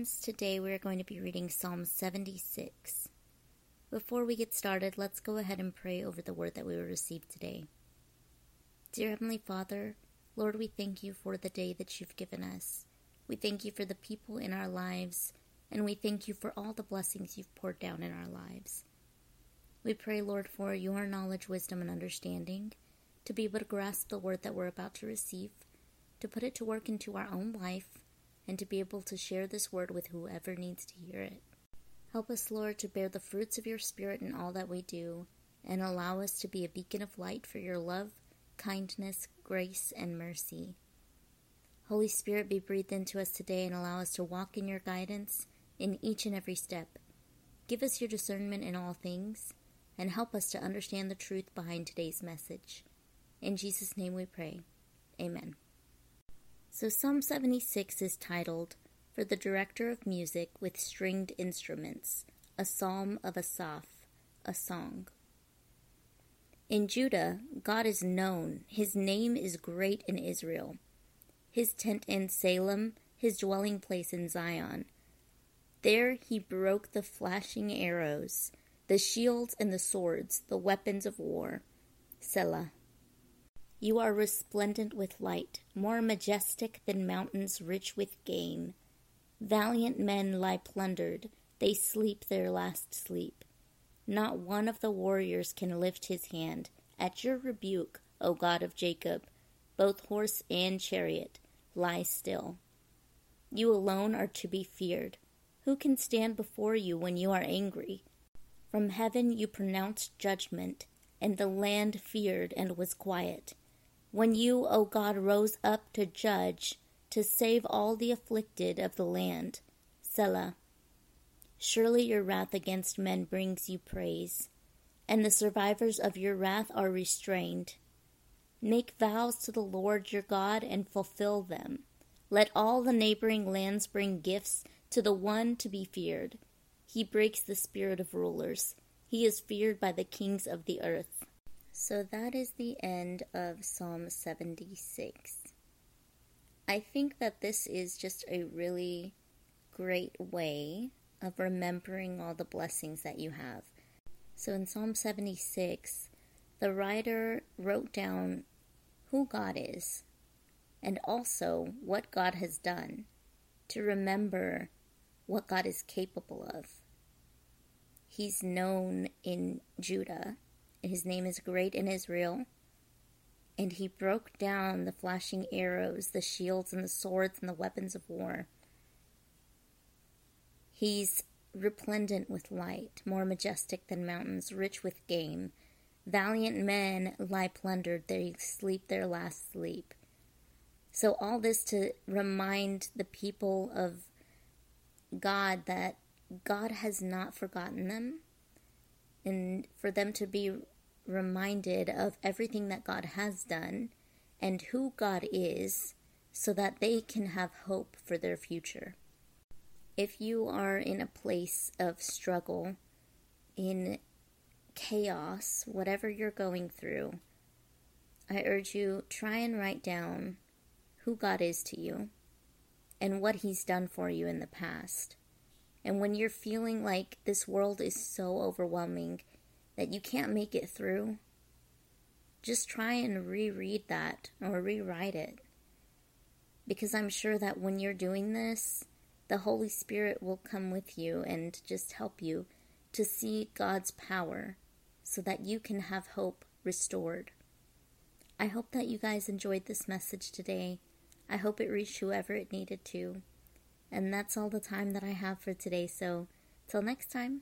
friends, today we are going to be reading Psalm 76. Before we get started, let's go ahead and pray over the word that we will receive today. Dear Heavenly Father, Lord, we thank you for the day that you've given us. We thank you for the people in our lives, and we thank you for all the blessings you've poured down in our lives. We pray, Lord, for your knowledge, wisdom, and understanding to be able to grasp the word that we're about to receive, to put it to work into our own life and to be able to share this word with whoever needs to hear it. Help us, Lord, to bear the fruits of your Spirit in all that we do, and allow us to be a beacon of light for your love, kindness, grace, and mercy. Holy Spirit, be breathed into us today and allow us to walk in your guidance in each and every step. Give us your discernment in all things, and help us to understand the truth behind today's message. In Jesus' name we pray. Amen. So Psalm 76 is titled, For the Director of Music with Stringed Instruments, a Psalm of Asaph, a Song. In Judah, God is known. His name is great in Israel. His tent in Salem, his dwelling place in Zion. There he broke the flashing arrows, the shields and the swords, the weapons of war. Selah. You are resplendent with light, more majestic than mountains rich with game. Valiant men lie plundered, they sleep their last sleep. Not one of the warriors can lift his hand. At your rebuke, O God of Jacob, both horse and chariot lie still. You alone are to be feared. Who can stand before you when you are angry? From heaven you pronounced judgment, and the land feared and was quiet. When you, O God, rose up to judge, to save all the afflicted of the land. Selah. Surely your wrath against men brings you praise, and the survivors of your wrath are restrained. Make vows to the Lord your God and fulfill them. Let all the neighboring lands bring gifts to the one to be feared. He breaks the spirit of rulers. He is feared by the kings of the earth. So that is the end of Psalm 76. I think that this is just a really great way of remembering all the blessings that you have. So in Psalm 76, the writer wrote down who God is and also what God has done to remember what God is capable of. He's known in Judah his name is great in Israel. And he broke down the flashing arrows, the shields, and the swords, and the weapons of war. He's resplendent with light, more majestic than mountains, rich with game. Valiant men lie plundered, they sleep their last sleep. So, all this to remind the people of God that God has not forgotten them, and for them to be reminded of everything that God has done and who God is so that they can have hope for their future. If you are in a place of struggle, in chaos, whatever you're going through, I urge you try and write down who God is to you and what he's done for you in the past. And when you're feeling like this world is so overwhelming that you can't make it through, just try and reread that or rewrite it. Because I'm sure that when you're doing this, the Holy Spirit will come with you and just help you to see God's power so that you can have hope restored. I hope that you guys enjoyed this message today. I hope it reached whoever it needed to. And that's all the time that I have for today, so till next time.